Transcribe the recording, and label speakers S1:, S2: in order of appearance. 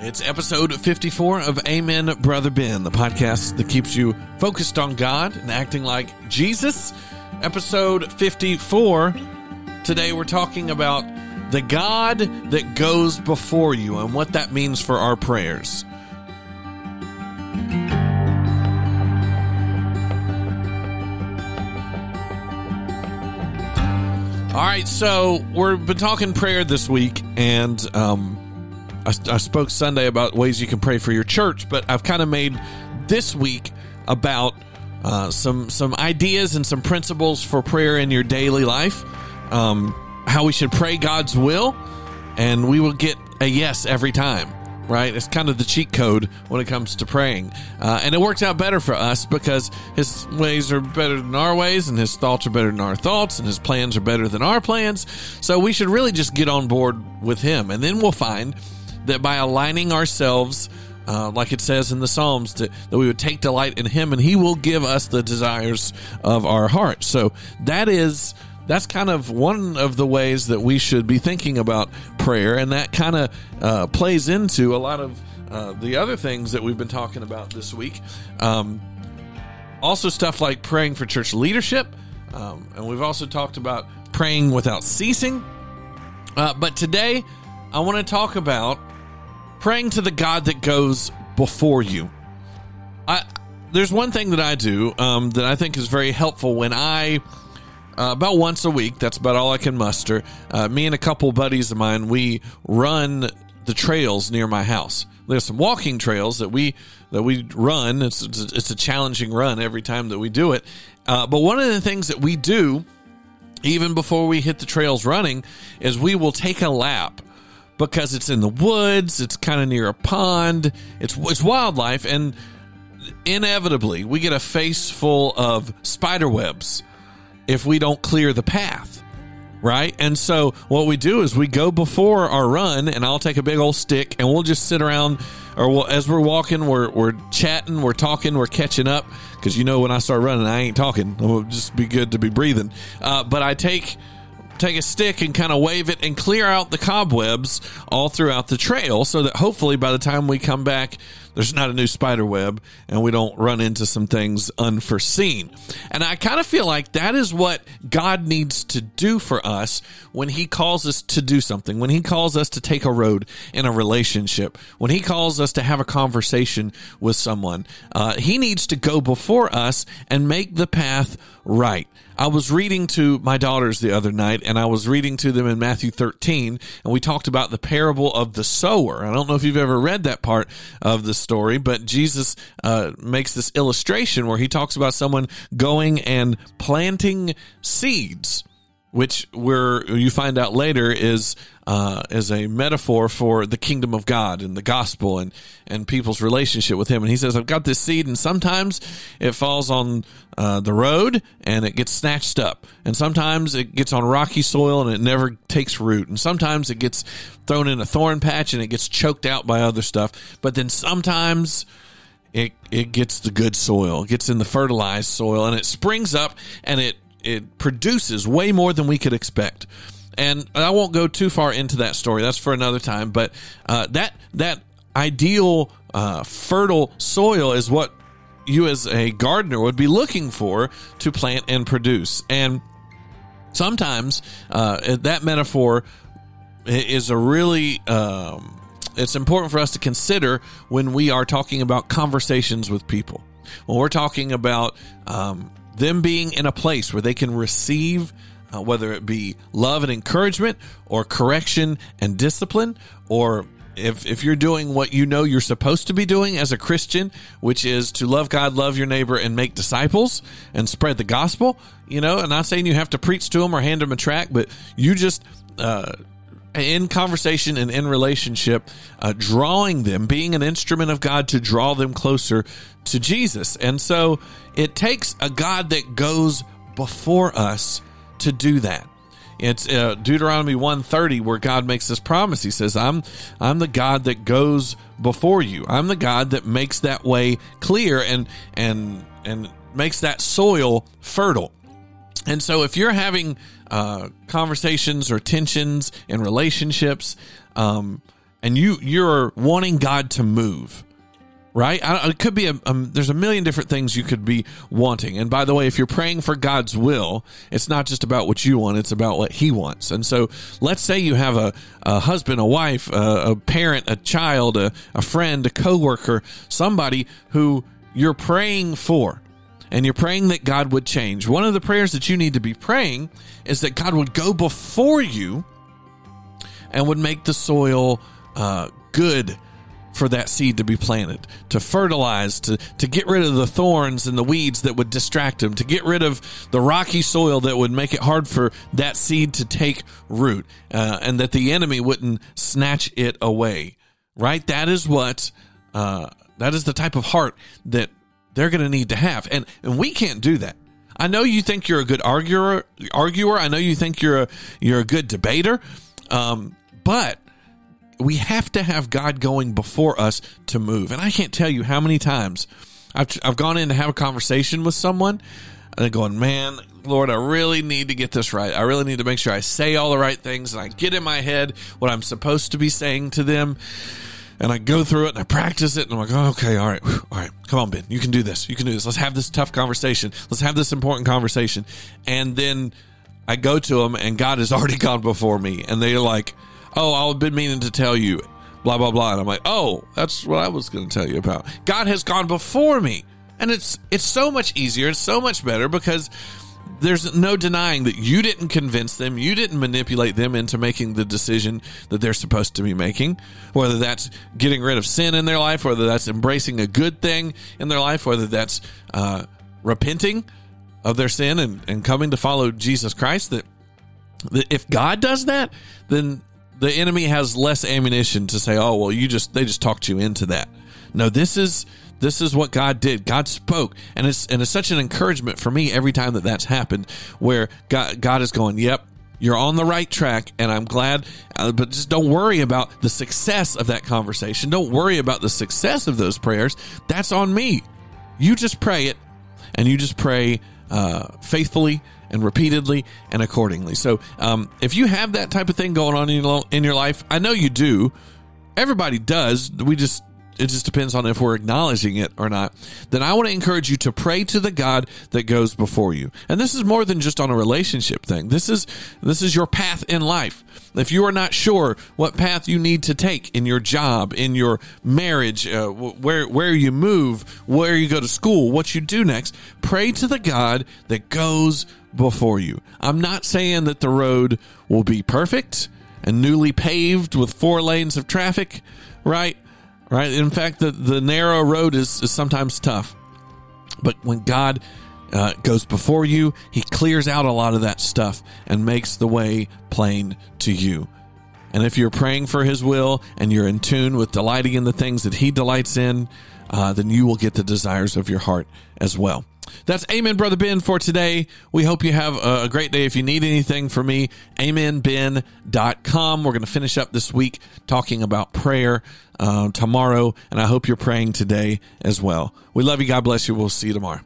S1: It's episode 54 of Amen, Brother Ben, the podcast that keeps you focused on God and acting like Jesus. Episode 54. Today we're talking about the God that goes before you and what that means for our prayers. All right, so we've been talking prayer this week, and um, I, I spoke Sunday about ways you can pray for your church, but I've kind of made this week about uh, some some ideas and some principles for prayer in your daily life. Um, how we should pray God's will, and we will get a yes every time. Right? It's kind of the cheat code when it comes to praying, uh, and it works out better for us because His ways are better than our ways, and His thoughts are better than our thoughts, and His plans are better than our plans. So we should really just get on board with Him, and then we'll find that by aligning ourselves uh, like it says in the Psalms, that, that we would take delight in Him and He will give us the desires of our heart. So that is. That's kind of one of the ways that we should be thinking about prayer, and that kind of uh, plays into a lot of uh, the other things that we've been talking about this week. Um, also, stuff like praying for church leadership, um, and we've also talked about praying without ceasing. Uh, but today, I want to talk about praying to the God that goes before you. I there's one thing that I do um, that I think is very helpful when I uh, about once a week. That's about all I can muster. Uh, me and a couple buddies of mine, we run the trails near my house. There's some walking trails that we that we run. It's it's a challenging run every time that we do it. Uh, but one of the things that we do, even before we hit the trails running, is we will take a lap because it's in the woods, it's kind of near a pond, it's it's wildlife, and inevitably we get a face full of spider webs if we don't clear the path. Right. And so what we do is we go before our run and I'll take a big old stick and we'll just sit around or we'll, as we're walking, we're, we're chatting, we're talking, we're catching up. Cause you know, when I start running, I ain't talking. It'll just be good to be breathing. Uh, but I take, take a stick and kind of wave it and clear out the cobwebs all throughout the trail so that hopefully by the time we come back, there's not a new spider web and we don't run into some things unforeseen. And I kind of feel like that is what God needs to do for us when he calls us to do something, when he calls us to take a road in a relationship, when he calls us to have a conversation with someone. Uh, he needs to go before us and make the path right. I was reading to my daughters the other night and I was reading to them in Matthew 13 and we talked about the parable of the sower. I don't know if you've ever read that part of the story, but Jesus uh, makes this illustration where he talks about someone going and planting seeds which where you find out later is uh, is a metaphor for the kingdom of God and the gospel and and people's relationship with Him. And He says, "I've got this seed, and sometimes it falls on uh, the road and it gets snatched up, and sometimes it gets on rocky soil and it never takes root, and sometimes it gets thrown in a thorn patch and it gets choked out by other stuff. But then sometimes." It, it gets the good soil, it gets in the fertilized soil, and it springs up and it it produces way more than we could expect. And I won't go too far into that story. That's for another time. But uh, that that ideal uh, fertile soil is what you as a gardener would be looking for to plant and produce. And sometimes uh, that metaphor is a really um, it's important for us to consider when we are talking about conversations with people. When we're talking about um, them being in a place where they can receive uh, whether it be love and encouragement or correction and discipline or if, if you're doing what you know you're supposed to be doing as a Christian, which is to love God, love your neighbor, and make disciples and spread the gospel, you know, and I'm not saying you have to preach to them or hand them a track, but you just, uh, in conversation and in relationship, uh, drawing them, being an instrument of God to draw them closer to Jesus. And so it takes a God that goes before us to do that. It's uh, Deuteronomy 130 where God makes this promise. He says, "I'm I'm the God that goes before you. I'm the God that makes that way clear and and and makes that soil fertile." And so if you're having uh, conversations or tensions in relationships, um, and you you're wanting God to move, right? I, it could be a, there's a million different things you could be wanting. And by the way, if you're praying for God's will, it's not just about what you want; it's about what He wants. And so, let's say you have a, a husband, a wife, a, a parent, a child, a, a friend, a coworker, somebody who you're praying for. And you're praying that God would change. One of the prayers that you need to be praying is that God would go before you and would make the soil uh, good for that seed to be planted, to fertilize, to, to get rid of the thorns and the weeds that would distract him, to get rid of the rocky soil that would make it hard for that seed to take root, uh, and that the enemy wouldn't snatch it away. Right? That is what, uh, that is the type of heart that they're going to need to have. And, and we can't do that. I know you think you're a good arguer, arguer. I know you think you're a, you're a good debater. Um, but we have to have God going before us to move. And I can't tell you how many times I've, I've gone in to have a conversation with someone and they're going, man, Lord, I really need to get this right. I really need to make sure I say all the right things and I get in my head what I'm supposed to be saying to them. And I go through it and I practice it and I'm like, oh, okay, all right, all right, come on, Ben, you can do this. You can do this. Let's have this tough conversation. Let's have this important conversation. And then I go to them and God has already gone before me and they're like, oh, I've been meaning to tell you, blah, blah, blah. And I'm like, oh, that's what I was going to tell you about. God has gone before me. And it's, it's so much easier. It's so much better because there's no denying that you didn't convince them. You didn't manipulate them into making the decision that they're supposed to be making, whether that's getting rid of sin in their life, whether that's embracing a good thing in their life, whether that's, uh, repenting of their sin and, and coming to follow Jesus Christ that, that if God does that, then the enemy has less ammunition to say, "Oh, well, you just they just talked you into that." No, this is this is what God did. God spoke, and it's and it's such an encouragement for me every time that that's happened, where God God is going, "Yep, you're on the right track," and I'm glad. Uh, but just don't worry about the success of that conversation. Don't worry about the success of those prayers. That's on me. You just pray it, and you just pray uh, faithfully and repeatedly and accordingly. So, um, if you have that type of thing going on in your, in your life, I know you do. Everybody does. We just it just depends on if we're acknowledging it or not. Then I want to encourage you to pray to the God that goes before you. And this is more than just on a relationship thing. This is this is your path in life. If you are not sure what path you need to take in your job, in your marriage, uh, where where you move, where you go to school, what you do next, pray to the God that goes before you. I'm not saying that the road will be perfect and newly paved with four lanes of traffic, right? Right? In fact, the, the narrow road is, is sometimes tough. But when God uh, goes before you, He clears out a lot of that stuff and makes the way plain to you. And if you're praying for His will and you're in tune with delighting in the things that He delights in, uh, then you will get the desires of your heart as well. That's Amen, Brother Ben, for today. We hope you have a great day. If you need anything from me, amenben.com. We're going to finish up this week talking about prayer uh, tomorrow, and I hope you're praying today as well. We love you. God bless you. We'll see you tomorrow.